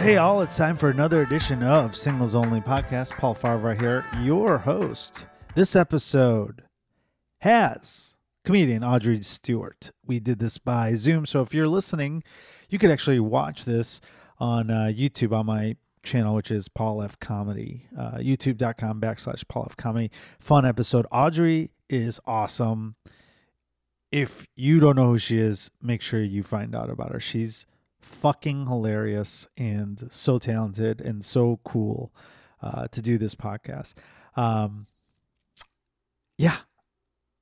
Hey, all, it's time for another edition of Singles Only Podcast. Paul Farahvar here, your host. This episode has comedian Audrey Stewart. We did this by Zoom, so if you're listening, you could actually watch this on uh, YouTube on my channel, which is Paul F Comedy, uh, youtube.com backslash Paul F Comedy. Fun episode. Audrey is awesome. If you don't know who she is, make sure you find out about her. She's fucking hilarious and so talented and so cool uh, to do this podcast. Um, yeah,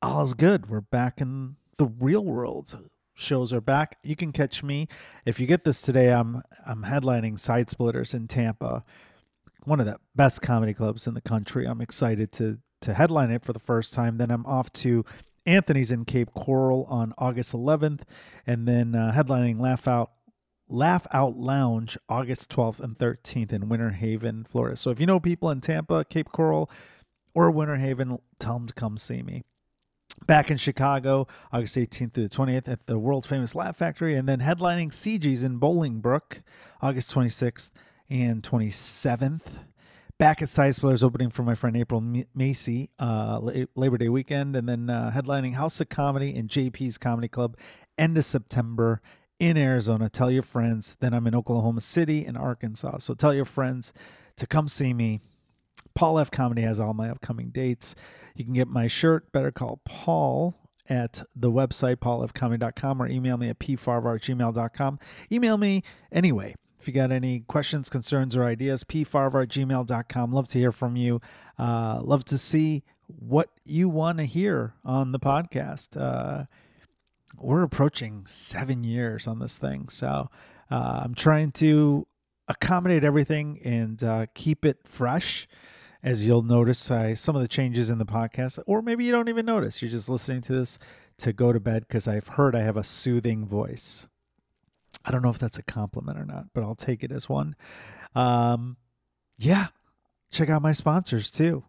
all is good. We're back in the real world. Shows are back. You can catch me if you get this today. I'm I'm headlining Side Splitters in Tampa, one of the best comedy clubs in the country. I'm excited to to headline it for the first time. Then I'm off to Anthony's in Cape Coral on August 11th, and then uh, headlining Laugh Out Laugh Out Lounge August 12th and 13th in Winter Haven, Florida. So if you know people in Tampa, Cape Coral, or Winter Haven, tell them to come see me. Back in Chicago, August 18th through the 20th at the world famous Laugh Factory, and then headlining CG's in Bolingbrook, August 26th and 27th. Back at Side Splitters opening for my friend April Macie, uh, Labor Day weekend, and then uh, headlining House of Comedy and JP's Comedy Club end of September in Arizona. Tell your friends. Then I'm in Oklahoma City and Arkansas. So tell your friends to come see me. Paul F. Comedy has all my upcoming dates. You can get my shirt, Better Call Paul, at the website, paulfcomedy.com, or email me at pfarahvar@gmail.com. Email me anyway. If you got any questions, concerns, or ideas, pfarahvar@gmail.com. Love to hear from you. Uh, love to see what you want to hear on the podcast. Uh, we're approaching seven years on this thing. So uh, I'm trying to accommodate everything and uh, keep it fresh. As you'll notice, some of the changes in the podcast, or maybe you don't even notice. You're just listening to this to go to bed because I've heard I have a soothing voice. I don't know if that's a compliment or not, but I'll take it as one. Um, yeah, check out my sponsors too.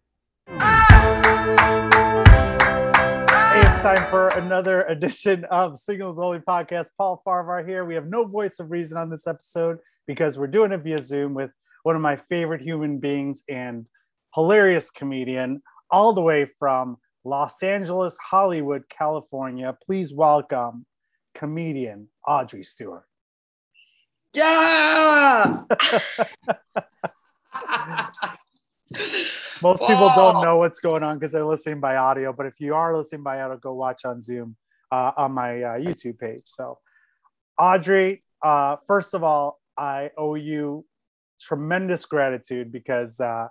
It's time for another edition of Singles Only Podcast. Paul Farahvar here. We have no voice of reason on this episode because we're doing it via Zoom with one of my favorite human beings and hilarious comedian, all the way from Los Angeles, Hollywood, California. Please welcome comedian Audrey Stewart. Yeah. Most people don't know what's going on because they're listening by audio. But if you are listening by audio, go watch on Zoom uh, on my uh, YouTube page. So, Audrey, uh, first of all, I owe you tremendous gratitude because uh,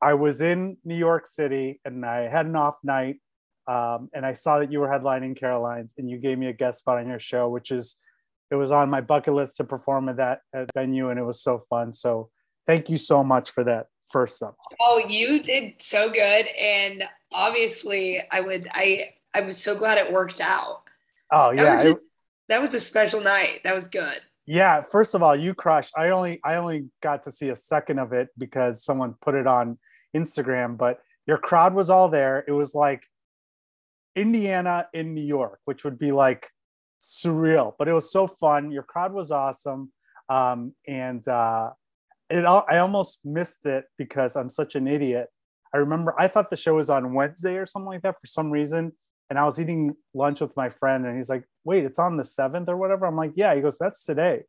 I was in New York City and I had an off night. Um, and I saw that you were headlining Caroline's and you gave me a guest spot on your show, which is it was on my bucket list to perform at that at venue and it was so fun. So thank you so much for that first up. Oh, you did so good, and obviously, I would. I I was so glad it worked out. Oh yeah, that was, just, that was a special night. That was good. Yeah, first of all, you crushed. I only I only got to see a second of it because someone put it on Instagram, but your crowd was all there. It was like Indiana in New York, which would be like surreal, but it was so fun. Your crowd was awesome. Um, and uh, it I almost missed it because I'm such an idiot. I remember I thought the show was on Wednesday or something like that for some reason. And I was eating lunch with my friend and he's like, wait, it's on the seventh or whatever. I'm like, yeah. He goes, that's today.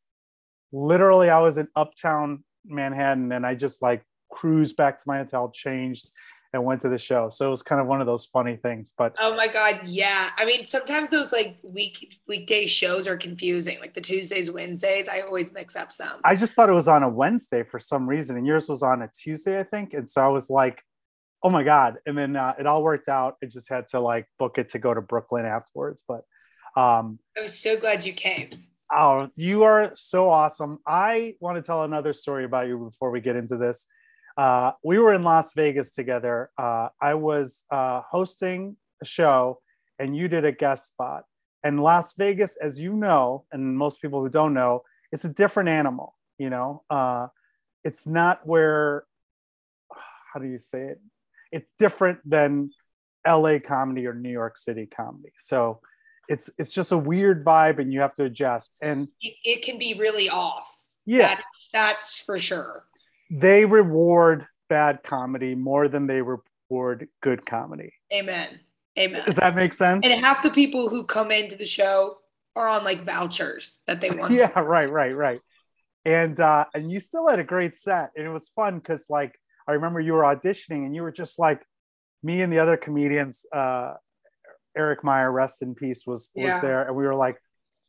Literally, I was in uptown Manhattan and I just like cruised back to my hotel, changed, and went to the show. So it was kind of one of those funny things. But oh my god, yeah. I mean, sometimes those like week weekday shows are confusing. Like the Tuesdays, Wednesdays, I always mix up some. I just thought it was on a Wednesday for some reason, and yours was on a Tuesday, I think. And so I was like, oh my god. And then uh, it all worked out. I just had to like book it to go to Brooklyn afterwards. But um, I was so glad you came. Oh, you are so awesome. I want to tell another story about you before we get into this. Uh, we were in Las Vegas together. Uh, I was uh, hosting a show, and you did a guest spot. And Las Vegas, as you know, and most people who don't know, it's a different animal. You know, uh, it's not where. How do you say it? It's different than L.A. comedy or New York City comedy. So it's it's just a weird vibe, and you have to adjust. And it, it can be really off Yeah, That's that's for sure. They reward bad comedy more than they reward good comedy. Amen. Amen. Does that make sense? And half the people who come into the show are on like vouchers that they want. yeah, right, right, right. And uh and you still had a great set, and it was fun because like I remember you were auditioning, and you were just like me and the other comedians. uh Eric Meyer, rest in peace, was was Yeah. there, and we were like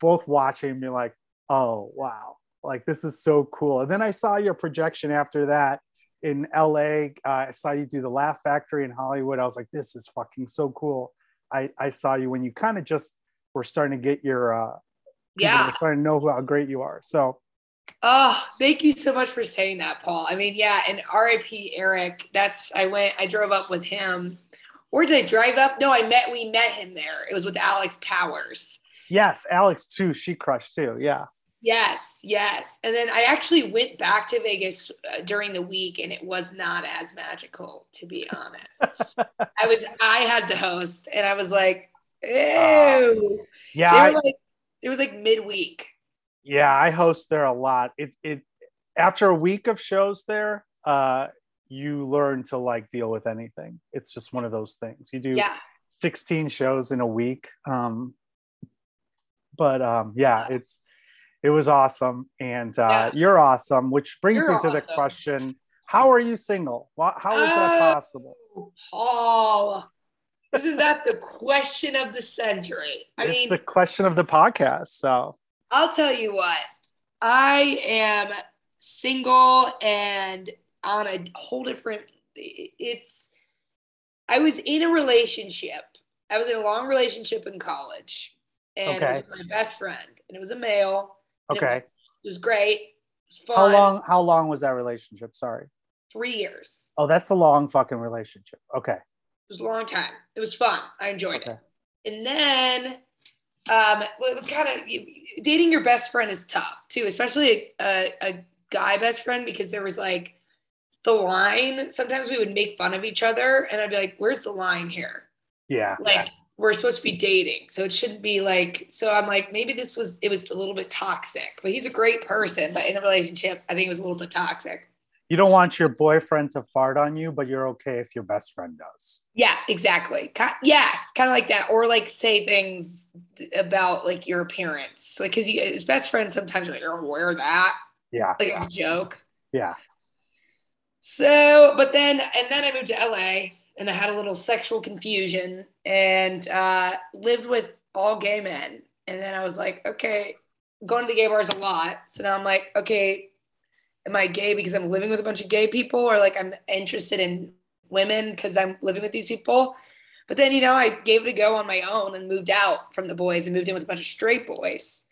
both watching, and be like, "Oh wow, like this is so cool." And then I saw your projection after that in LA. Uh, I saw you do the Laugh Factory in Hollywood. I was like, "This is fucking so cool." I I saw you when you kind of just were starting to get your uh, Yeah. starting to know how great you are. So Oh, thank you so much for saying that, Paul. I mean, yeah, and RIP Eric. That's I went, I drove up with him. Or did I drive up? No, I met we met him there. It was with Alex Powers. yes, Alex too. She crushed too. Yeah. Yes, yes. And then I actually went back to Vegas uh, during the week and it was not as magical, to be honest. I was I had to host and I was like, ew. Yeah. they I, like it was like midweek. yeah. I host there a lot. It it after a week of shows there, uh, you learn to like deal with anything. It's just one of those things. You do Yeah. 16 shows in a week. Um, but um, yeah, it's it was awesome, and uh, Yeah. you're awesome. Which brings You're me to the question: How are you single? How is that Oh. possible? Paul, isn't that the question of the century? I it's mean, the question of the podcast. So I'll tell you what, I am single and on a whole different, it's, I was in a relationship. I was in a long relationship in college and it was my best friend and it was a male. And It was, okay, it was great. It was fun. how long? How long was that relationship? Sorry. Three years. Oh, that's a long fucking relationship. Okay. It was a long time. It was fun. I enjoyed it. And then um, well, it was kind of dating your best friend is tough too, especially a, a guy best friend because there was like the line. Sometimes we would make fun of each other, and I'd be like, "Where's the line here? Yeah. Like we're supposed to be dating, so it shouldn't be like." So I'm like, maybe this was it was a little bit toxic, but he's a great person. But in a relationship, I think it was a little bit toxic. You don't want your boyfriend to fart on you, but you're okay if your best friend does. Yeah, exactly. Yes, kind of like that, or like say things about like your appearance, like because his best friend sometimes you're like, "Oh, wear that," Yeah. like it's a joke. Yeah. So, but then and then I moved to LA and I had a little sexual confusion and uh, lived with all gay men, and then I was like, okay, going to gay bars a lot. So now I'm like, okay, am I gay because I'm living with a bunch of gay people, or like I'm interested in women because I'm living with these people? But then, you know, I gave it a go on my own and moved out from the boys and moved in with a bunch of straight boys.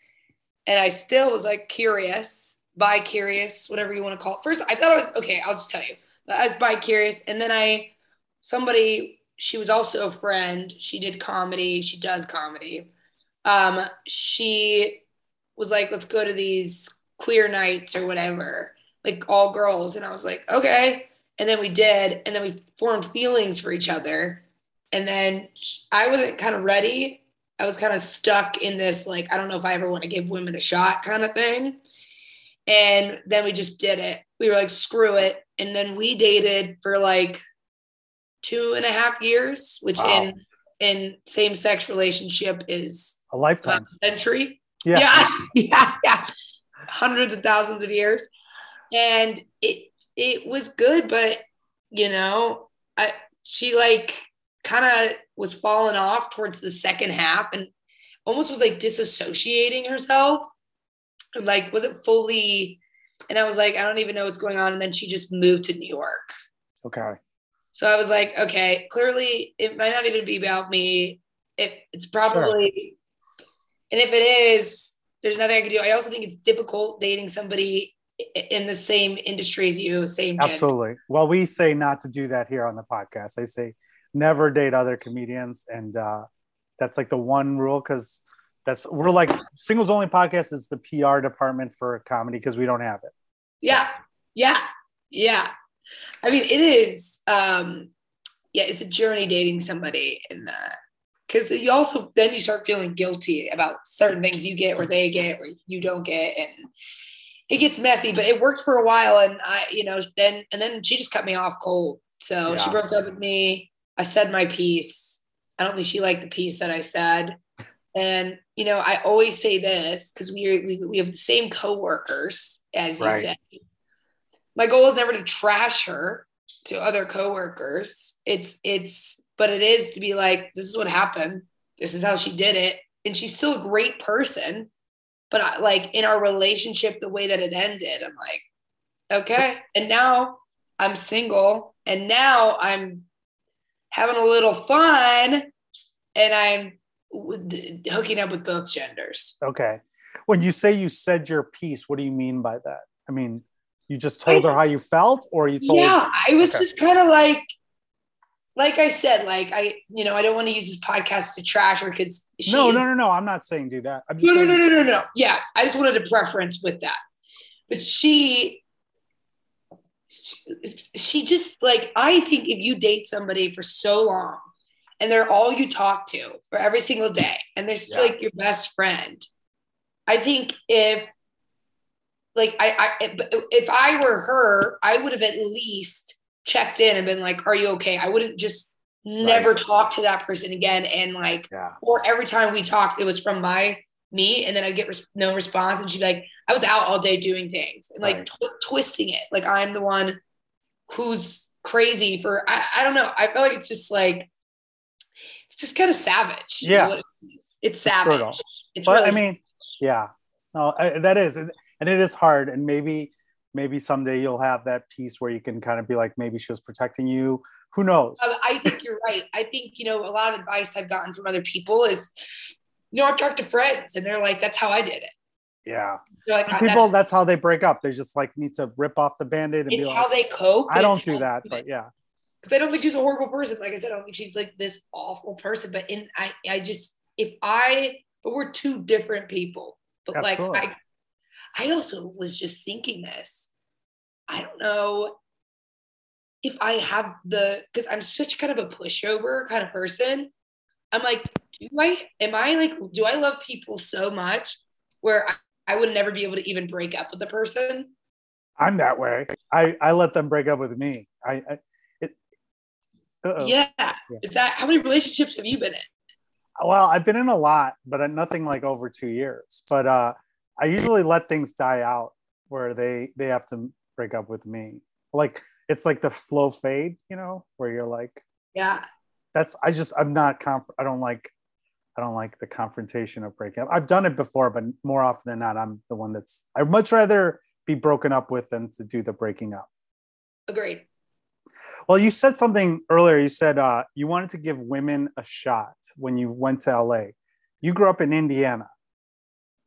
And I still was like curious, bi curious, whatever you want to call it. First, I thought I was okay, I'll just tell you. I was bi curious. And then I, somebody, she was also a friend. She did comedy, she does comedy. Um, she was like, let's go to these queer nights or whatever, like all girls. And I was like, okay. And then we did. And then we formed feelings for each other. And then I wasn't kind of ready. I was kind of stuck in this, like, I don't know if I ever want to give women a shot kind of thing. And then we just did it. We were like, screw it. And then we dated for like two and a half years, which Wow. in in same sex relationship is A a lifetime. century. Yeah. yeah, yeah, yeah. Hundreds of thousands of years. And it it was good, but you know, I she like kind of was falling off towards the second half and almost was like disassociating herself. And like wasn't fully and I was like, I don't even know what's going on. And then she just moved to New York. Okay. So I was like, okay, clearly it might not even be about me. It, it's probably, and if it is, there's nothing I can do. I also think it's difficult dating somebody in the same industry as you, same gender. Absolutely. Well, we say not to do that here on the podcast. I say never date other comedians, and uh, that's like the one rule because that's we're like singles only podcast is the PR department for comedy because we don't have it. Yeah, yeah, yeah. I mean, it is. Um, yeah, it's a journey dating somebody, and because you also then you start feeling guilty about certain things you get or they get or you don't get, and it gets messy, but it worked for a while. And I, you know, then, and then she just cut me off cold. So she broke up with me. I said my piece. I don't think she liked the piece that I said. And, you know, I always say this because we, we, we have the same coworkers, as you Right. said. My goal is never to trash her to other coworkers. It's, it's, but it is to be like, this is what happened. This is how she did it. And she's still a great person but I, like in our relationship the way that it ended i'm like okay and now i'm single and now i'm having a little fun and i'm hooking up with both genders Okay. When you say you said your piece, what do you mean by that? I mean, you just told her how you felt, or you told yeah i was okay. just kind of like like i said like i you know i don't want to use this podcast to trash her because No, no, no, no. I'm not saying do that. I'm just No, no, no, no, no, no. Yeah, I just wanted a preference with that. But she, she, just like I think if you date somebody for so long, and they're all you talk to for every single day, and they're just Yeah. like your best friend, I think if like I, I if I were her, I would have at least checked in and been like, "Are you okay?" I wouldn't just never talk to that person again and like Yeah. or every time we talked, it was from my me, and then I'd get res- no response, and she'd be like, "I was out all day doing things and like Right. tw- twisting it, like I'm the one who's crazy for I, I don't know. I feel like it's just like it's just kind of savage. Yeah. what it is. it's It's savage. brutal. It's, But really I mean, yeah. No, I, that is, and it is hard. And maybe, maybe someday you'll have that piece where you can kind of be like, maybe she was protecting you. Who knows? Uh, I think you're right. I think, you know, a lot of advice I've gotten from other people is, you know, I've talked to friends and they're like, that's how I did it. Yeah. Like, Some people, that's, that's how they break up. They just like need to rip off the band-aid and be it's like, how they cope. I don't do that, but yeah. because I don't think she's a horrible person. Like I said, I don't think she's like this awful person. But in I, I just if I, but we're two different people. But Absolutely. like I, I also was just thinking this. I don't know if I have the because I'm such kind of a pushover kind of person. I'm like, do I am I like do I love people so much where I, I would never be able to even break up with the person? I'm that way. I, I let them break up with me. I, I it, uh-oh. Yeah. Is that how many relationships have you been in? well i've been in a lot but nothing like over two years but uh i usually let things die out where they they have to break up with me like it's like the slow fade you know where you're like Yeah. that's i just i'm not conf- i don't like i don't like the confrontation of breaking up i've done it before but more often than not i'm the one that's i'd much rather be broken up with than to do the breaking up Agreed. well you said something earlier you said uh, you wanted to give women a shot when you went to la you grew up in indiana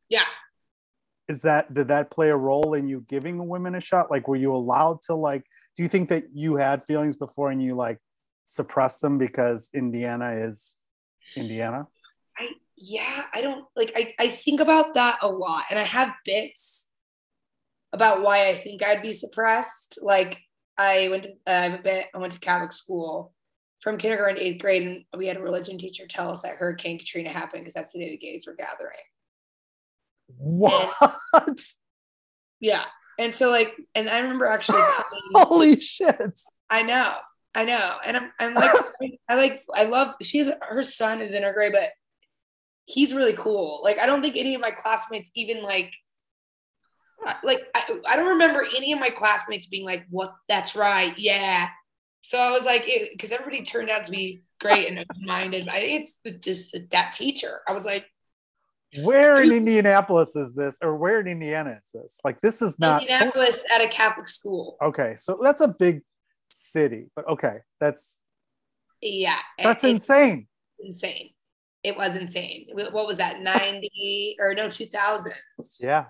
Yeah. Is that did that play a role in you giving women a shot like were you allowed to like do you think that you had feelings before and you like suppressed them because indiana is indiana I yeah, I don't like I, I think about that a lot and I have bits about why I think I'd be suppressed. Like I went to I have a bit I went to Catholic school from kindergarten to eighth grade and we had a religion teacher tell us that Hurricane Katrina happened because that's the day the gays were gathering. What Yeah. And so like and I remember actually holy shit I know. I know. And I'm, I'm like, I like, I love, she's, her son is in her grade, but he's really cool. Like, I don't think any of my classmates even like, like, I, I don't remember any of my classmates being like, what, that's right. Yeah. So I was like, because everybody turned out to be great and open minded. I think it's the, this, the, that teacher. I was like, where in indianapolis is this or where in indiana is this like this is not Indianapolis at a Catholic school. okay so that's a big city but okay that's Yeah. that's It's insane insane. It was insane. What was that? 90 or no, 2000. yeah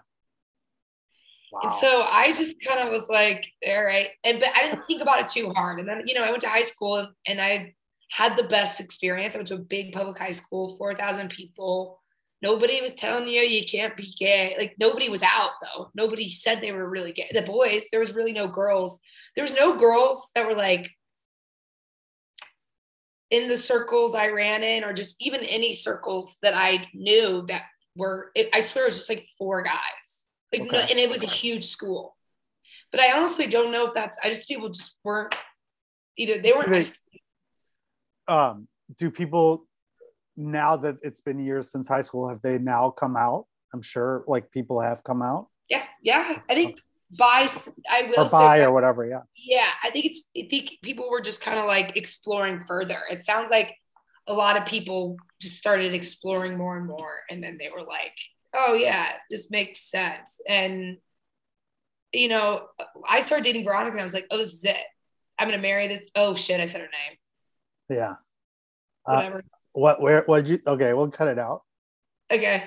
wow And so I just kind of was like, all right. And but I didn't think about it too hard. And then, you know, I went to high school and, and I had the best experience. I went to a big public high school, 4,000 people. Nobody was telling you you can't be gay. Like nobody was out though. Nobody said they were really gay. The boys, there was really no girls. There was no girls that were like in the circles I ran in, or just even any circles that I knew that were. It, I swear it was just like four guys Like, no, and it was a huge school. But I honestly don't know if that's. I just people just weren't either. They weren't. they- nice. Um, do people now that it's been years since high school have they now come out? I'm sure like people have come out Yeah, yeah. I think by I will or that- or whatever. Yeah. yeah i think it's i think people were just kind of like exploring further it sounds like a lot of people just started exploring more and more and then they were like oh yeah this makes sense and you know i started dating veronica and i was like oh this is it i'm gonna marry this oh shit i said her name Yeah. Uh, whatever What? Where? What? You? Okay, we'll cut it out. okay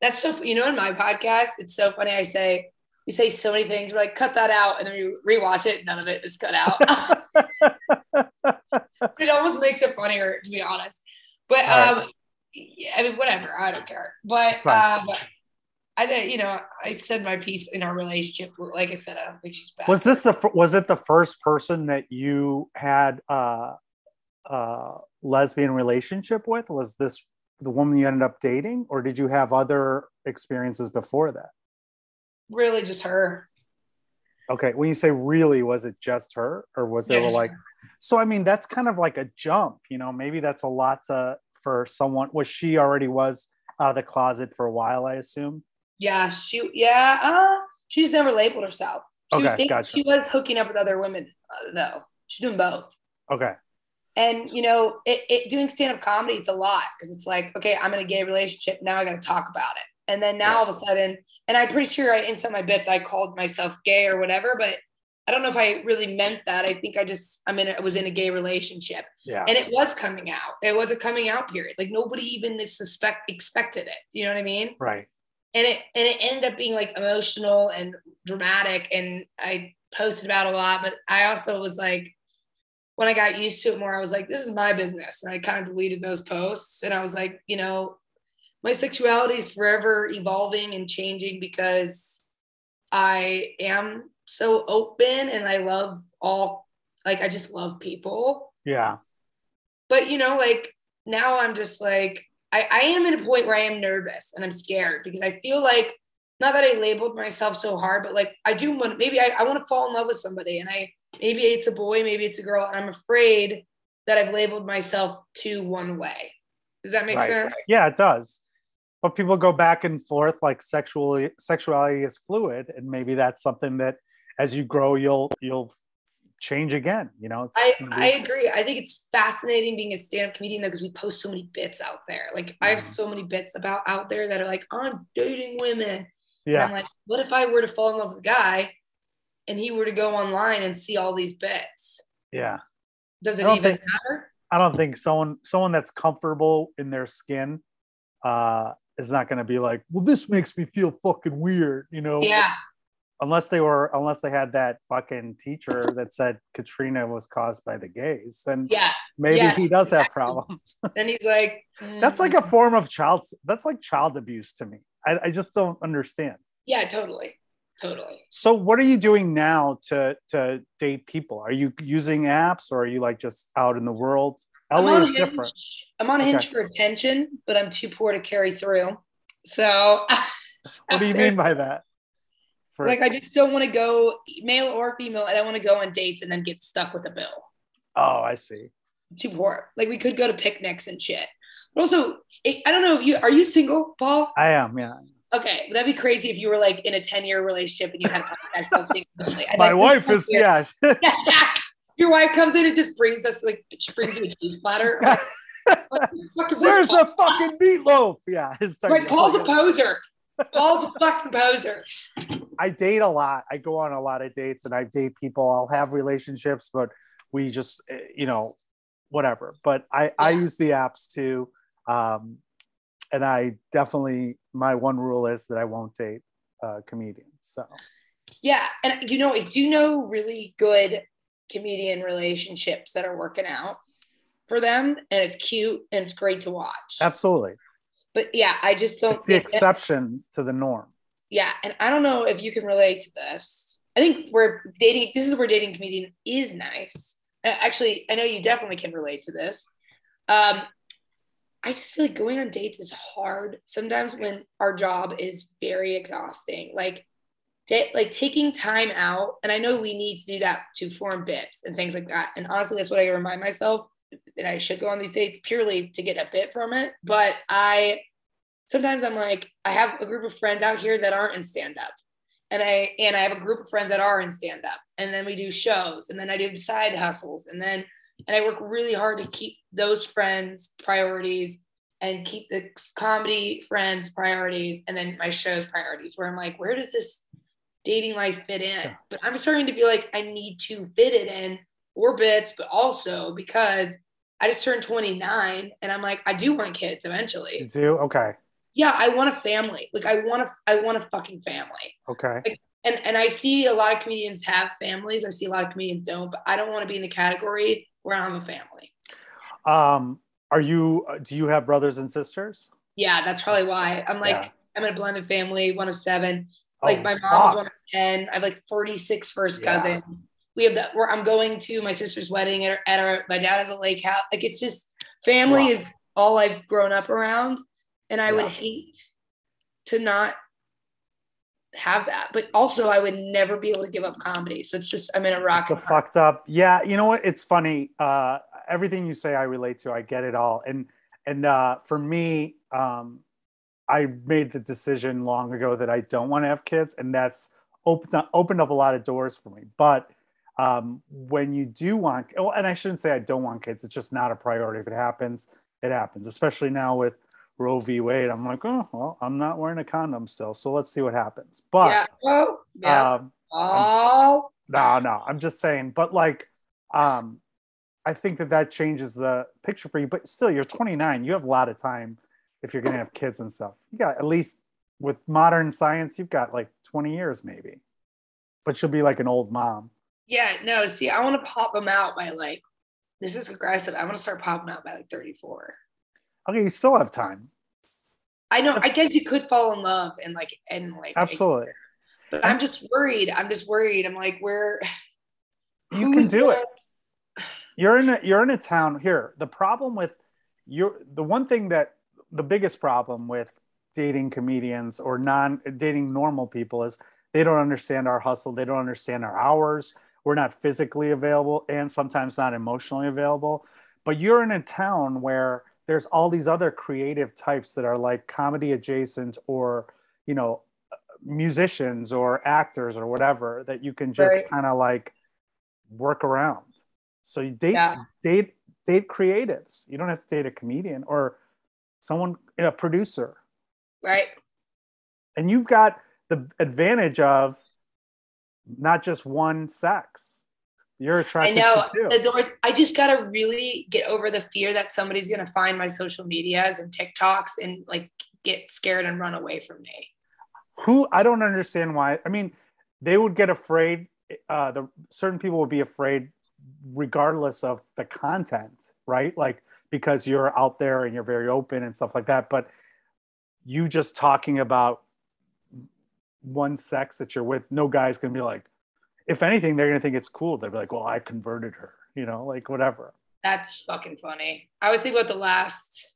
that's so you know in my podcast it's so funny i say you say so many things we're like cut that out and then we rewatch it none of it is cut out it almost makes it funnier to be honest but um yeah, i mean whatever i don't care but um i did you know i said my piece in our relationship like i said i don't think she's bad was this the? Was it the first person that you had uh, uh, lesbian relationship with? Was this the woman you ended up dating, or did you have other experiences before that? really just her Okay, when you say really, was it just her, or was there like? So I mean, that's kind of like a jump, you know. Maybe that's a lot to for someone. Was she already was out of the closet for a while? I assume. yeah she yeah uh she's never labeled herself she was Okay, dating- gotcha. she was hooking up with other women uh, though she's doing both Okay. And you know it, it doing stand-up comedy it's a lot because it's like okay i'm in a gay relationship now i gotta talk about it. And then now Yeah. all of a sudden and i'm pretty sure i inside my bits i called myself gay or whatever but i don't know if i really meant that. I think i just i'm in a, I was in a gay relationship. Yeah. and it was coming out. It was a coming out period. Like nobody even suspect expected it. You know what i mean? Right. and it and it ended up being like emotional and dramatic and i posted about a lot but i also was like when i got used to it more i was like this is my business. And i kind of deleted those posts. And i was like you know my sexuality is forever evolving and changing because i am so open and i love all like i just love people. Yeah. but you know like now i'm just like I, I am at a point where i am nervous and i'm scared because i feel like not that i labeled myself so hard but like i do want maybe i, I want to fall in love with somebody and i maybe it's a boy maybe it's a girl and i'm afraid that i've labeled myself too one way does that make Right. sense Yeah, it does. But people go back and forth like sexually sexuality is fluid, and maybe that's something that as you grow you'll you'll change again. You know, it's I, I agree. I think it's fascinating being a stand-up comedian though, because we post so many bits out there. Like I have Mhm. so many bits about out there that are like, I'm dating women. And yeah, I'm like, what if I were to fall in love with a guy and he were to go online and see all these bets, yeah. Does it even think- matter? I don't think someone someone that's comfortable in their skin uh is not going to be like, well, this makes me feel fucking weird, you know? Yeah. Unless they were, unless they had that fucking teacher that said Katrina was caused by the gays, then Yeah. maybe Yeah, he does have problems. Then he's like, That's like "Mm, a form of child. That's like child abuse to me. I, I just don't understand. yeah, totally. Totally. So, what are you doing now to to date people? Are you using apps, or are you like just out in the world? I'm LA on is Hinge. different. I'm on Hinge Okay. for attention, but I'm too poor to carry through. So What do you mean by that? For, like I just don't want to go male or female. I don't want to go on dates and then get stuck with a bill. oh, I see. too poor. Like we could go to picnics and shit. But also, I don't know if you are you single, Paul? I am. Yeah. Okay, that'd be crazy if you were like in a ten year relationship and you had a podcast single My like, wife is yeah. Your wife comes in and just brings us like she brings you a cheese platter. Like, what the fuck is this? Where's the fucking meatloaf? Yeah. it's Like to- Paul's a poser. Paul's a fucking poser. I date a lot. I go on a lot of dates and I date people. I'll have relationships, but we just, eh, you know, whatever. But I, I use the apps too. Um, and I definitely, my one rule is that I won't date uh, comedians. So, Yeah, and you know, I do know really good comedian relationships that are working out for them, and it's cute and it's great to watch. absolutely. But yeah, I just don't It's the exception to the norm. yeah, and I don't know if you can relate to this. I think we're dating this is where dating comedian is nice. Uh, Actually, I know you definitely can relate to this. Um, I just feel like going on dates is hard sometimes when our job is very exhausting. Like like taking time out, and I know we need to do that to form bits and things like that. And honestly, that's what I remind myself that I should go on these dates purely to get a bit from it. But I sometimes I'm like, I have a group of friends out here that aren't in stand up. And I and I have a group of friends that are in stand up. And then we do shows and then I do side hustles and then and I work really hard to keep those friends priorities and keep the comedy friends priorities and then my shows priorities where I'm like, where does this dating life fit in? But I'm starting to be like, I need to fit it in orbits, but also because I just turned 29 and I'm like, I do want kids eventually. You do? Okay. Yeah, I want a family. Like I want a I want a fucking family. Okay. Like, and and I see a lot of comedians have families. I see a lot of comedians don't, but I don't want to be in the category where I'm a family. Um, are you do you have brothers and sisters? Yeah, that's probably why. I'm like, Yeah. I'm in a blended family, one of seven. Like Oh, my mom's one of ten. I have like 36 first Yeah. cousins. We have that where I'm going to my sister's wedding at, at our my dad has a lake house. Like it's just family Wow. is all I've grown up around. And I Yeah. would hate to not have that. But also I would never be able to give up comedy. So it's just I'm in a rock. It's a fucked up. Yeah, you know what? It's funny. Uh, everything you say, I relate to. I get it all. And and uh, for me, um, I made the decision long ago that I don't want to have kids, and that's opened up, opened up a lot of doors for me. But um, when you do want, well, and I shouldn't say I don't want kids. It's just not a priority. If it happens, it happens. Especially now with Roe v. Wade, I'm like, oh, well, I'm not wearing a condom still, so let's see what happens. But yeah. Oh, yeah. um, oh. no, no, I'm just saying. But like, um, I think that that changes the picture for you. But still, you're 29. You have a lot of time if you're gonna have kids and stuff. You got at least with modern science, you've got like 20 years maybe. But she'll be like an old mom. Yeah, no, see, I want to pop them out by like this is aggressive. I want to start popping out by like 34. Okay, you still have time. I know. I guess you could fall in love and like and like Absolutely. But I'm just worried. I'm just worried. I'm like, where You can do it. You're in a you're in a town here. The problem with you're the one thing that the biggest problem with dating comedians or non dating normal people is they don't understand our hustle. They don't understand our hours. We're not physically available and sometimes not emotionally available. But you're in a town where there's all these other creative types that are like comedy adjacent or, you know, musicians or actors or whatever that you can just Right. kind of like work around. So you date Yeah. date date creatives. You don't have to date a comedian or someone a producer. right? And you've got the advantage of not just one sex. You're I know to the doors. I just gotta really get over the fear that somebody's gonna find my social medias and TikToks and like get scared and run away from me. Who I don't understand why. I mean, they would get afraid. Uh, the certain people would be afraid, regardless of the content, right? Like because you're out there and you're very open and stuff like that. But you just talking about one sex that you're with, no guy's gonna be like. If anything, they're gonna think it's cool. They'll be like, "Well, I converted her," you know, like whatever. That's fucking funny. I was thinking about the last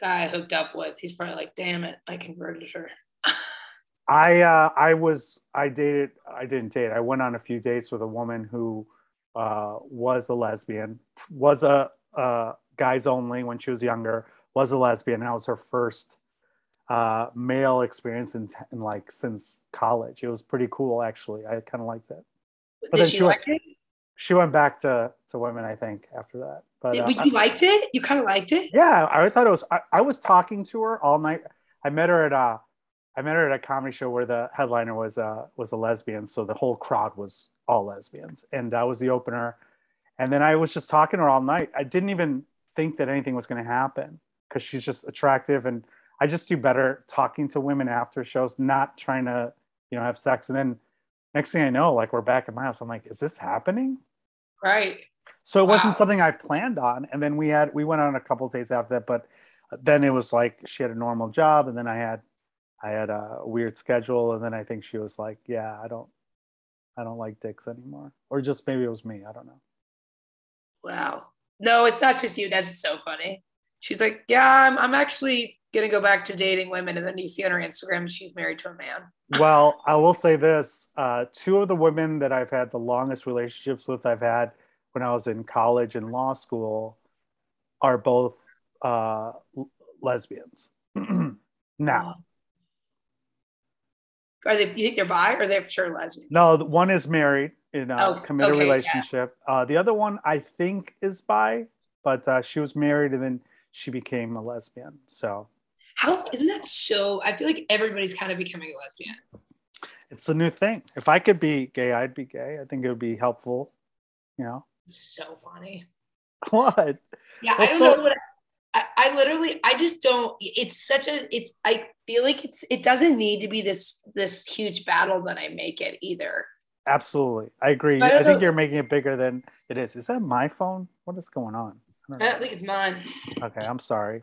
guy I hooked up with. He's probably like, damn it, I converted her. I uh, I was I dated I didn't date. I went on a few dates with a woman who uh, was a lesbian, was a uh, guys only when she was younger, was a lesbian. That was her first uh, male experience in, in like since college. It was pretty cool actually. I kind of liked it. But Did then she she like it? She went back to to women, I think, after that. But uh, you liked it? You kind of liked it? yeah, I thought it was. I, I was talking to her all night. I met her at a, I met her at a comedy show where the headliner was uh was a lesbian, so the whole crowd was all lesbians, and I was the opener. And then I was just talking to her all night. I didn't even think that anything was going to happen because she's just attractive, and I just do better talking to women after shows, not trying to you know have sex. And then next thing I know, like we're back at my house. I'm like, is this happening? Right. So it wasn't something I planned on. And then we had we went on a couple days after that, but then it was like she had a normal job, and then I had I had a weird schedule, and then I think she was like, "Yeah, I don't I don't like dicks anymore," or just maybe it was me. I don't know. Wow. No, it's not just you. That's so funny. She's like, yeah, I'm, I'm actually gonna go back to dating women, and then you see on her Instagram she's married to a man. well, I will say this: uh, two of the women that I've had the longest relationships with, I've had when I was in college and law school, are both uh, lesbians. now, Are they? You think they're bi, or they're sure lesbian? no, one is married in a Oh, committed okay, yeah. relationship. Uh, the other one, I think, is bi, but uh, she was married and then she became a lesbian. So How isn't that so? I feel like everybody's kind of becoming a lesbian. it's the new thing. If I could be gay, I'd be gay. I think it would be helpful. You know So funny. what? Yeah, I don't so- know what. I, I literally, I just don't. It's such a. It's. I feel like it's. It doesn't need to be this this huge battle that I make it either. Absolutely, I agree. I I, think know- you're making it bigger than it is. Is that my phone? What is going on? I I don't think it's mine. Okay, I'm sorry.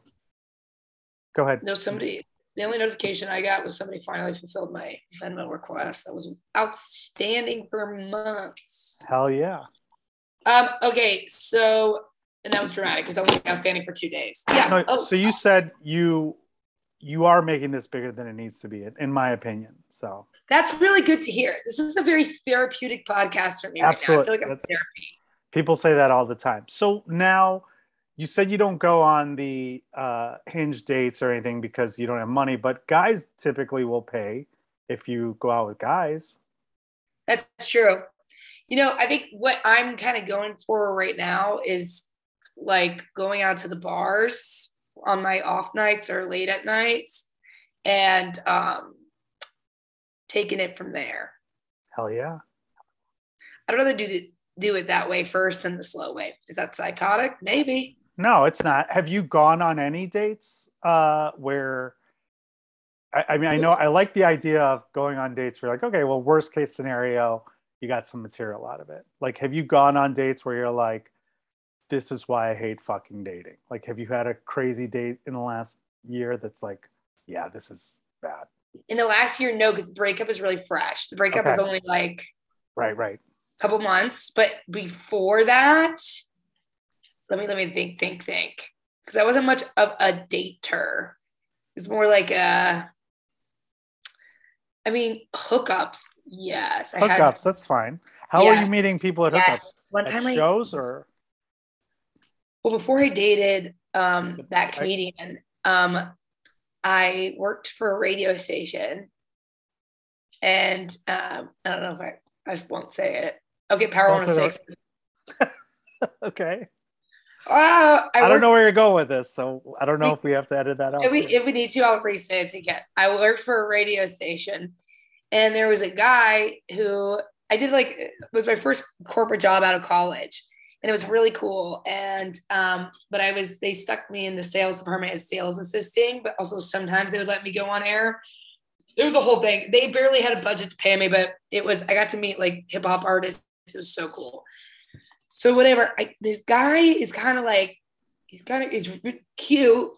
Go ahead. No, somebody. The only notification I got was somebody finally fulfilled my Venmo request. That was outstanding for months. Hell yeah. Um. Okay. So, and that was dramatic because I was outstanding for two days. Yeah. No, oh, so you said you you are making this bigger than it needs to be, in my opinion. So that's really good to hear. This is a very therapeutic podcast for me right now. I Absolutely. feel like I'm That's- therapy. people say that all the time. So now you said you don't go on the uh, hinge dates or anything because you don't have money, but guys typically will pay if you go out with guys. That's true. You know, I think what I'm kind of going for right now is like going out to the bars on my off nights or late at nights and um taking it from there. Hell yeah. I'd rather do do it that way first than the slow way. Is that psychotic? Maybe. No, it's not. Have you gone on any dates uh, where? I, I mean, I know I like the idea of going on dates where, like, okay, well, worst case scenario, you got some material out of it. Like, have you gone on dates where you're like, this is why I hate fucking dating? Like, have you had a crazy date in the last year that's like, yeah, this is bad? In the last year, no, because the breakup is really fresh. The breakup is only like Right, right. a couple months, but before that, let me let me think, think, think. Because I wasn't much of a dater. It's more like a I mean, hookups, yes. I had Hookups, that's fine. How are you meeting people at Yeah. hookups? one At time I shows or? well before I dated um that comedian, um I worked for a radio station and um I don't know if I I won't say it. Okay, Power Don't say 106. okay. Oh, I, I, don't know where you're going with this, so I don't know if we have to edit that out. if we if we need to, I'll re-say it again. I worked for a radio station, and there was a guy who I did like it was my first corporate job out of college, and it was really cool. And um, but I was they stuck me in the sales department as sales assisting, but also sometimes they would let me go on air. It was a whole thing. They barely had a budget to pay me, but it was I got to meet like hip hop artists. It was so cool. So whatever, I, this guy is kind of like he's kind of he's cute.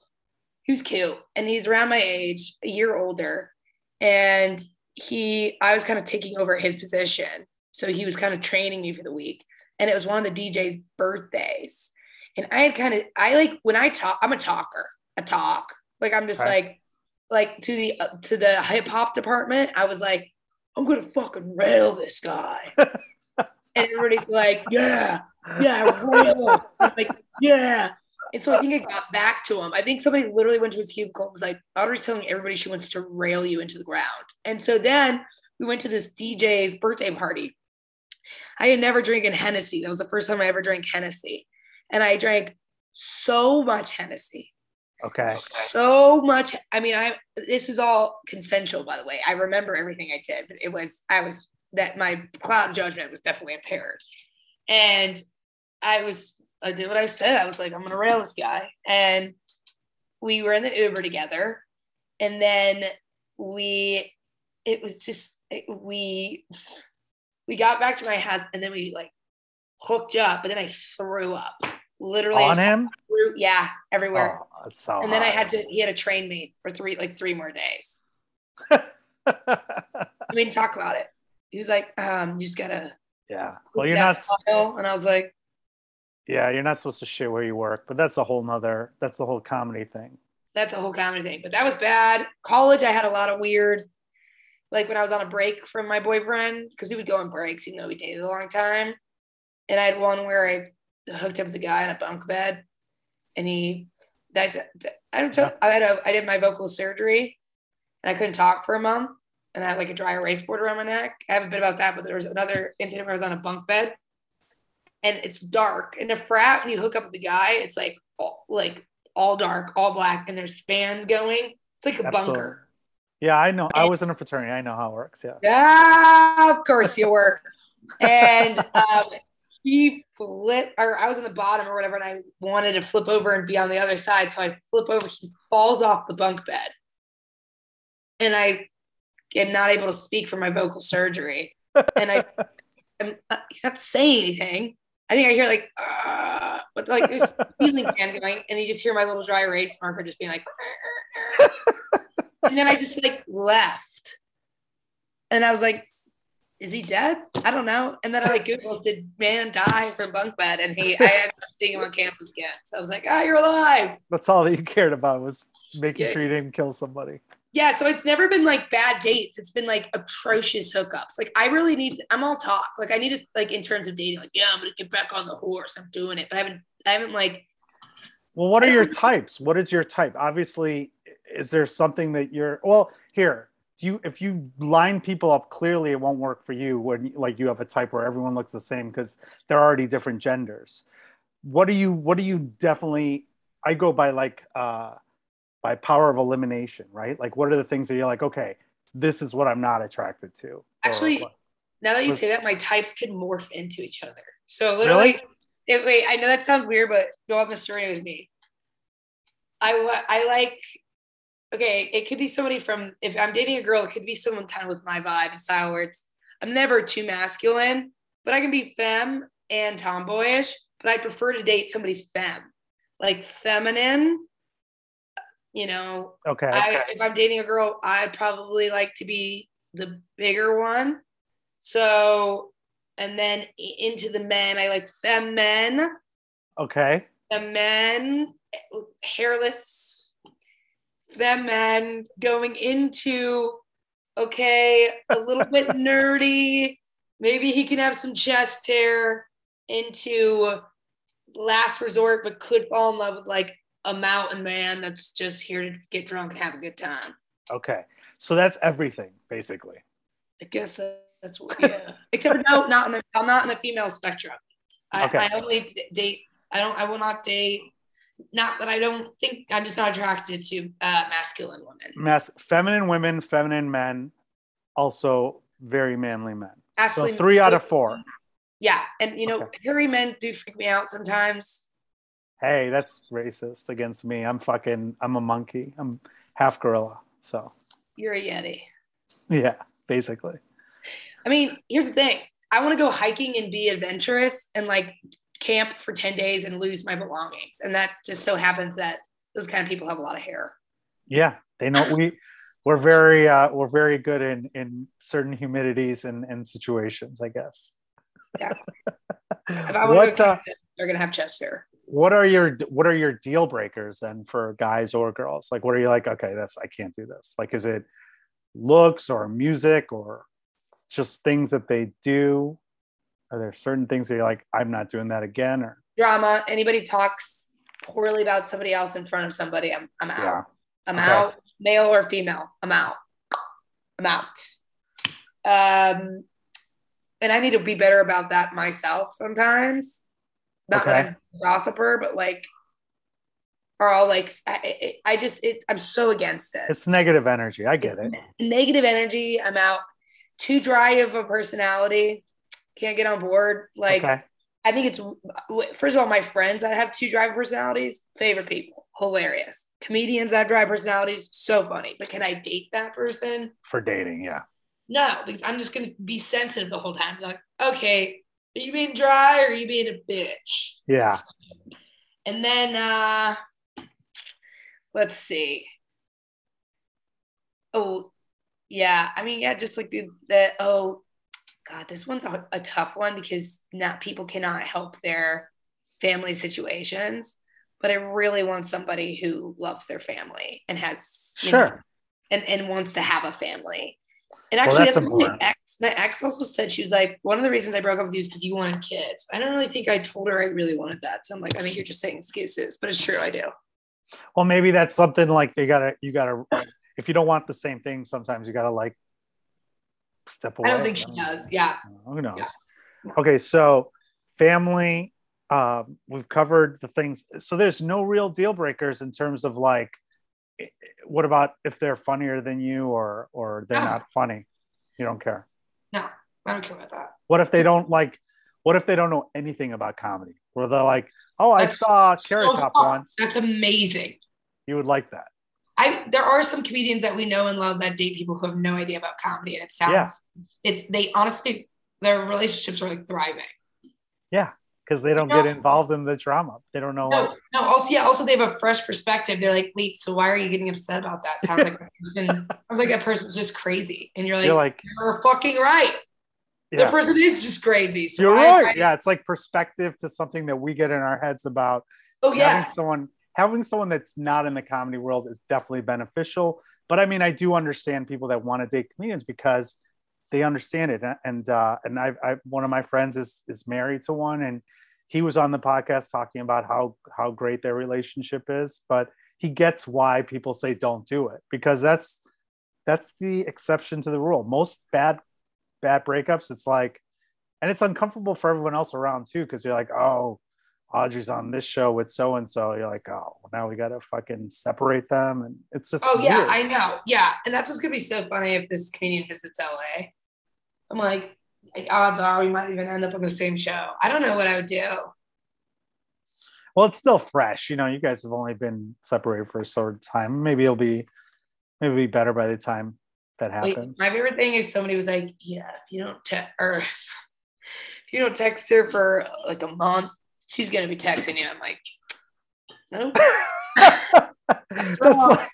He was cute and he's around my age a year older. And he i was kind of taking over his position. So he was kind of training me for the week. And it was one of the dj's birthdays. And i had kind of i like when i talk i'm a talker. I talk. Like i'm just like like to the uh, to the hip hop department i was like i'm gonna fucking rail this guy and everybody's like yeah yeah. I'm like yeah and so I think it got back to him. I think somebody literally went to his cubicle and was like, Audrey's telling everybody she wants to rail you into the ground. And so then we went to this DJ's birthday party. I had never drank Hennessy. That was the first time I ever drank Hennessy. And I drank so much Hennessy. Okay. So much. I mean, I this is all consensual, by the way. I remember everything I did, but it was I was that my cloud judgment was definitely impaired. And I was I did what I said. I was like, I'm gonna rail this guy. And we were in the Uber together. And then we it was just it- we we got back to my house and then we like hooked up, but then I threw up. Literally On him? threw, yeah, everywhere. Oh, that's so and then I had to he had to train me for three like three more days. I didn't talk about it. He was like, um, you just gotta yeah. Well, you're not. file. and I was like, Yeah, you're not supposed to shit where you work, but that's a whole nother. That's the whole comedy thing. that's a whole comedy thing. But that was bad. College, I had a lot of weird, like when I was on a break from my boyfriend, because he would go on breaks, even though we dated a long time. And I had one where I hooked up with a guy in a bunk bed, and he, that's, I don't know, I had a, I did my vocal surgery, and I couldn't talk for a month, and I had like a dry erase board around my neck. I have a bit about that, but there was another incident where I was on a bunk bed, and it's dark. In a frat, when you hook up with the guy, it's like all, like all dark, all black, and there's fans going. It's like a Absolutely. bunker. Yeah, I know. I was in a fraternity. I know how it works. Yeah. Yeah, of course you were. and um, he flipped, or I was in the bottom or whatever, and I wanted to flip over and be on the other side. So I flip over. He falls off the bunk bed, and I am not able to speak for my vocal surgery. And I, I'm, uh, he's not saying anything. I think I hear like, uh, but like there's a ceiling fan going, and you just hear my little dry erase marker just being like, and then I just like left, and I was like, is he dead? I don't know. And then I like Googled, did man die from bunk bed? And he, I ended up seeing him on campus again. So I was like, oh, you're alive. That's all that you cared about was making sure you didn't kill somebody. Yeah, so it's never been like bad dates. It's been like atrocious hookups. Like I really need. I'm all talk. Like I need to like in terms of dating. Like yeah, I'm gonna get back on the horse. I'm doing it. But I haven't. I haven't like. Well, what are your types? What is your type? Obviously, is there something that you're well here? Do you if you line people up clearly, it won't work for you when like you have a type where everyone looks the same because they're already different genders. What do you what do you definitely I go by like uh by power of elimination, right? Like what are the things that you're like, okay, this is what I'm not attracted to. Actually, Now that you say that, my types could morph into each other. So Really? literally, it, wait, I know that sounds weird, but go on this journey with me. I I like. Okay, it could be somebody from if I'm dating a girl, it could be someone kind of with my vibe and style where it's I'm never too masculine, but I can be femme and tomboyish. But I prefer to date somebody femme, like feminine. You know, okay. I, if I'm dating a girl, I'd probably like to be the bigger one. So, and then into the men, I like femme men, okay. the men, hairless, femme men going into, okay, a little bit nerdy. Maybe he can have some chest hair into last resort, but could fall in love with like a mountain man that's just here to get drunk and have a good time. Okay. So that's everything basically. I guess that's what, yeah. Except no, not in the, I'm not in the female spectrum. I, Okay. I only date. I don't. I will not date. Not that I don't think. I'm just not attracted to uh, masculine women. Mass feminine women, feminine men, also very manly men. So three out of four. Yeah, and you know, Okay. hairy men do freak me out sometimes. Hey, that's racist against me. I'm fucking I'm a monkey. I'm half gorilla. So You're a yeti. yeah, basically. I mean, here's the thing. I want to go hiking and be adventurous and like camp for 10 days and lose my belongings. And that just so happens that those kind of people have a lot of hair. Yeah. They know we we're very uh we're very good in in certain humidities and, and situations, I guess. Exactly. If I want to uh, they're gonna have chest hair. What are your what are your deal breakers then for guys or girls? Like what are you like, okay, that's I can't do this. Like is it looks or music or just things that they do? Are there certain things that you're like, I'm not doing that again? Or Drama. Anybody talks poorly about somebody else in front of somebody, I'm I'm out. yeah, I'm Okay. out. Male or female, I'm out. I'm out. Um, and I need to be better about that myself sometimes. Not that I'm a gossiper, but like, are all like, I, I just, it, I'm so against it. it's negative energy. I get it. Negative energy. I'm out. Too dry of a personality. Can't get on board. Like, okay. I think it's first of all, my friends that have two dry personalities, favorite people, hilarious. Comedians that have drive personalities, so funny. But can I date that person? For dating, yeah. No, because I'm just gonna be sensitive the whole time. Like, okay, are you being dry or are you being a bitch? Yeah. And then uh let's see. Oh, yeah. I mean, yeah, just like the, the oh God, this one's a, a tough one because not people cannot help their family situations. but I really want somebody who loves their family and has Sure. know, and and wants to have a family. And Well, actually, that's that's, my ex. My ex also said she was like, one of the reasons I broke up with you is because you wanted kids. I don't really think I told her I really wanted that. So I'm like, I think you're just saying excuses, but it's true, I do. Well, maybe that's something like they gotta you gotta if you don't want the same thing, sometimes you gotta like step away. I don't think she does. Yeah. Who knows? Yeah. Okay, so family. Um, we've covered the things. So there's no real deal breakers in terms of like, what about if they're funnier than you or or they're No. not funny? You don't care. No, I don't care about that. What if they don't like? What if they don't know anything about comedy? Where they're like, "Oh, I That's saw Carrot So Top fun. once." That's amazing. You would like that. I there are some comedians that we know and love that date people who have no idea about comedy, and it sounds it's they honestly their relationships are like thriving. Because they don't No. get involved in the drama. They don't know. No, like, no. Also, yeah. Also, they have a fresh perspective. They're like, wait, so why are you getting upset about that? Sounds like person. sounds like that person's just crazy, and you're like, you're like, you're fucking right. The person is just crazy. So you're why- right. Yeah, it's like perspective to something that we get in our heads about Oh yeah. having someone having someone that's not in the comedy world is definitely beneficial. But I mean, I do understand people that want to date comedians because they understand it. And uh, and I, I one of my friends is is married to one, and he was on the podcast talking about how how great their relationship is. But he gets why people say don't do it because that's that's the exception to the rule. Most bad bad breakups, it's like, and it's uncomfortable for everyone else around too because you're like, oh, Audrey's on this show with so and so. You're like, oh, now we gotta fucking separate them, and it's just Oh yeah. I know. Yeah, and that's what's gonna be so funny if this comedian visits LA. I'm like, like, odds are we might even end up on the same show. I don't know what I would do. well, it's still fresh. You know, you guys have only been separated for a short time. Maybe it'll be maybe it'll be better by the time that Like happens. my favorite thing is somebody was like, yeah, if you don't text or if you don't text her for like a month, she's gonna be texting you. I'm like, no. that's like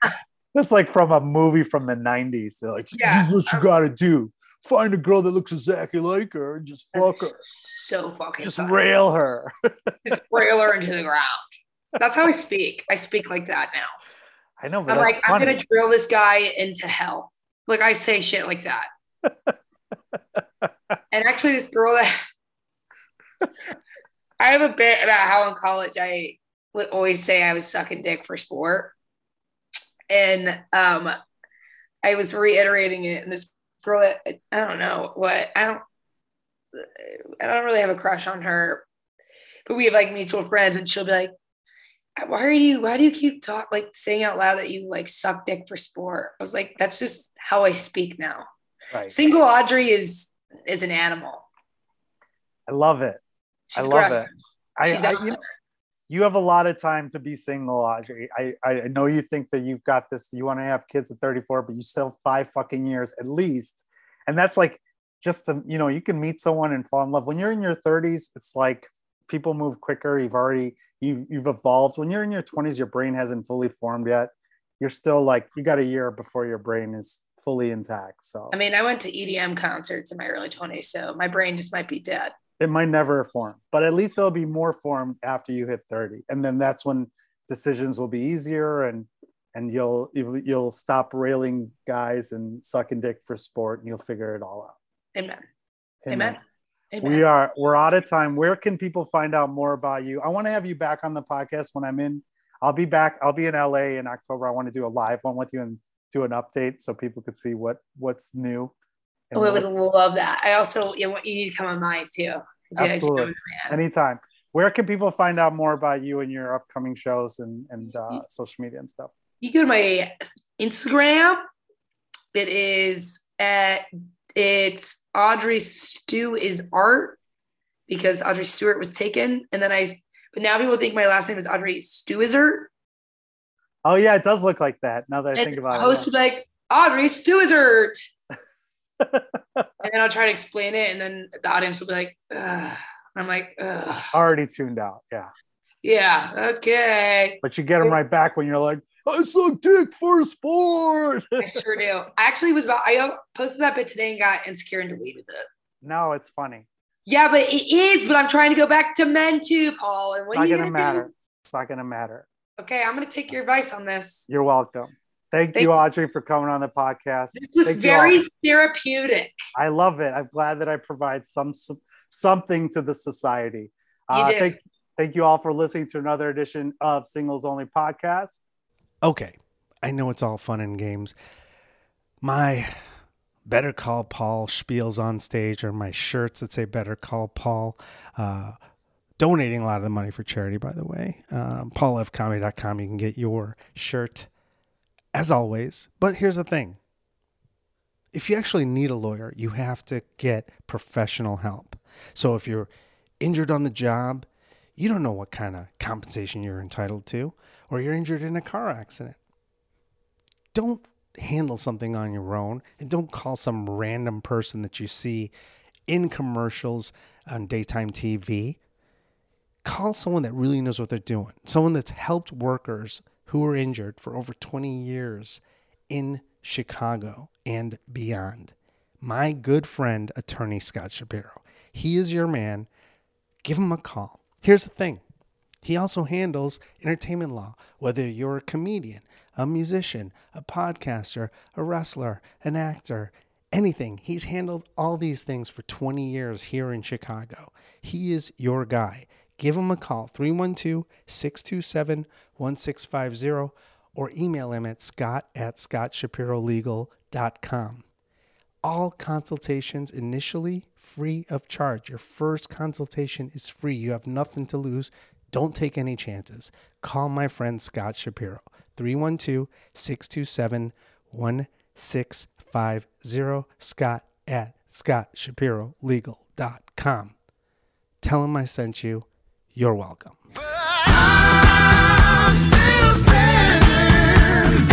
that's like from a movie from the 90s. They're like, Yeah. this is what you um, gotta do. Find a girl that looks exactly like her and just fuck her. so fucking Just funny. rail her. just rail her into the ground. That's how I speak. I speak like that now. I know, but I'm like, funny. I'm gonna drill this guy into hell. Like I say shit like that. and actually, this girl that I have a bit about how in college I would always say I was sucking dick for sport, and um, I was reiterating it. And this girl that I don't know what I don't I don't really have a crush on her, but we have like mutual friends, and she'll be like, "Why are you? Why do you keep talk like saying out loud that you like suck dick for sport?" I was like, "That's just how I speak now." right. Single Audrey is is an animal. I love it. She's I love aggressive. it. I, She's I- you, you have a lot of time to be single, Audrey. I, I know you think that you've got this, you want to have kids at 34, but you still have five fucking years at least. And that's like just to, you know, you can meet someone and fall in love. When you're in your 30s, it's like people move quicker. You've already, you've, you've evolved. When you're in your 20s, your brain hasn't fully formed yet. You're still like, you got a year before your brain is fully intact. So I mean, I went to EDM concerts in my early 20s, so my brain just might be dead. It might never form, but at least it'll be more formed after you hit 30. And then that's when decisions will be easier and and you'll you'll, stop railing guys and sucking dick for sport and you'll figure it all out. Amen. Amen. Amen. We are we're out of time. Where can people find out more about you? I want to have you back on the podcast when I'm in. I'll be back. I'll be in LA in October. I want to do a live one with you and do an update so people could see what what's new. Oh, I would love that. I also you need to come on mine too. Yeah, Absolutely. anytime. Where can people find out more about you and your upcoming shows and and uh, social media and stuff? You go to my Instagram. It is at it's Audrey Stew is art because Audrey Stewart was taken, and then I. But now people think my last name is Audrey Stewizard. Oh yeah, it does look like that. Now that I And think about host it, be like, Audrey Stewizard. And then I'll try to explain it, and then the audience will be like, Ugh. I'm like, Ugh. already tuned out. Yeah, yeah, okay. but you get them right back when you're like, I suck dick for sport. I sure do. I actually was about, I posted that bit today and got insecure and deleted it. no, it's funny. Yeah, but it is. But I'm trying to go back to men too, Paul. And It's what not are you gonna gonna matter. do? It's not going to matter. Okay, I'm going to take your advice on this. You're welcome. Thank, Thank you, you. Audrey, for coming on the podcast. This was Thank very all. therapeutic. I love it. I'm glad that I provide some, some something to the society. You Uh, did. thank, thank you all for listening to another edition of Singles Only Podcast. Okay, I know it's all fun and games. My Better Call Paul spiels on stage, or my shirts that say Better Call Paul. Uh, donating a lot of the money for charity, by the way. Um, PaulFComedy.com. You can get your shirt as always. But here's the thing if you actually need a lawyer, you have to get professional help. So if you're injured on the job, you don't know what kind of compensation you're entitled to, or you're injured in a car accident. Don't handle something on your own and don't call some random person that you see in commercials on daytime TV. Call someone that really knows what they're doing, someone that's helped workers who were injured for over 20 years in Chicago and beyond. My good friend, attorney Scott Shapiro. He is your man. Give him a call. Here's the thing he also handles entertainment law, whether you're a comedian, a musician, a podcaster, a wrestler, an actor, anything. He's handled all these things for 20 years here in Chicago. He is your guy. Give him a call, 312 627 1650, or email him at scott at scottshapirolegal.com. All consultations initially free of charge. Your first consultation is free. You have nothing to lose. Don't take any chances. Call my friend Scott Shapiro, 312 627 1650. Scott at scottshapirolegal.com. Tell him I sent you. You're welcome. I'm still standing,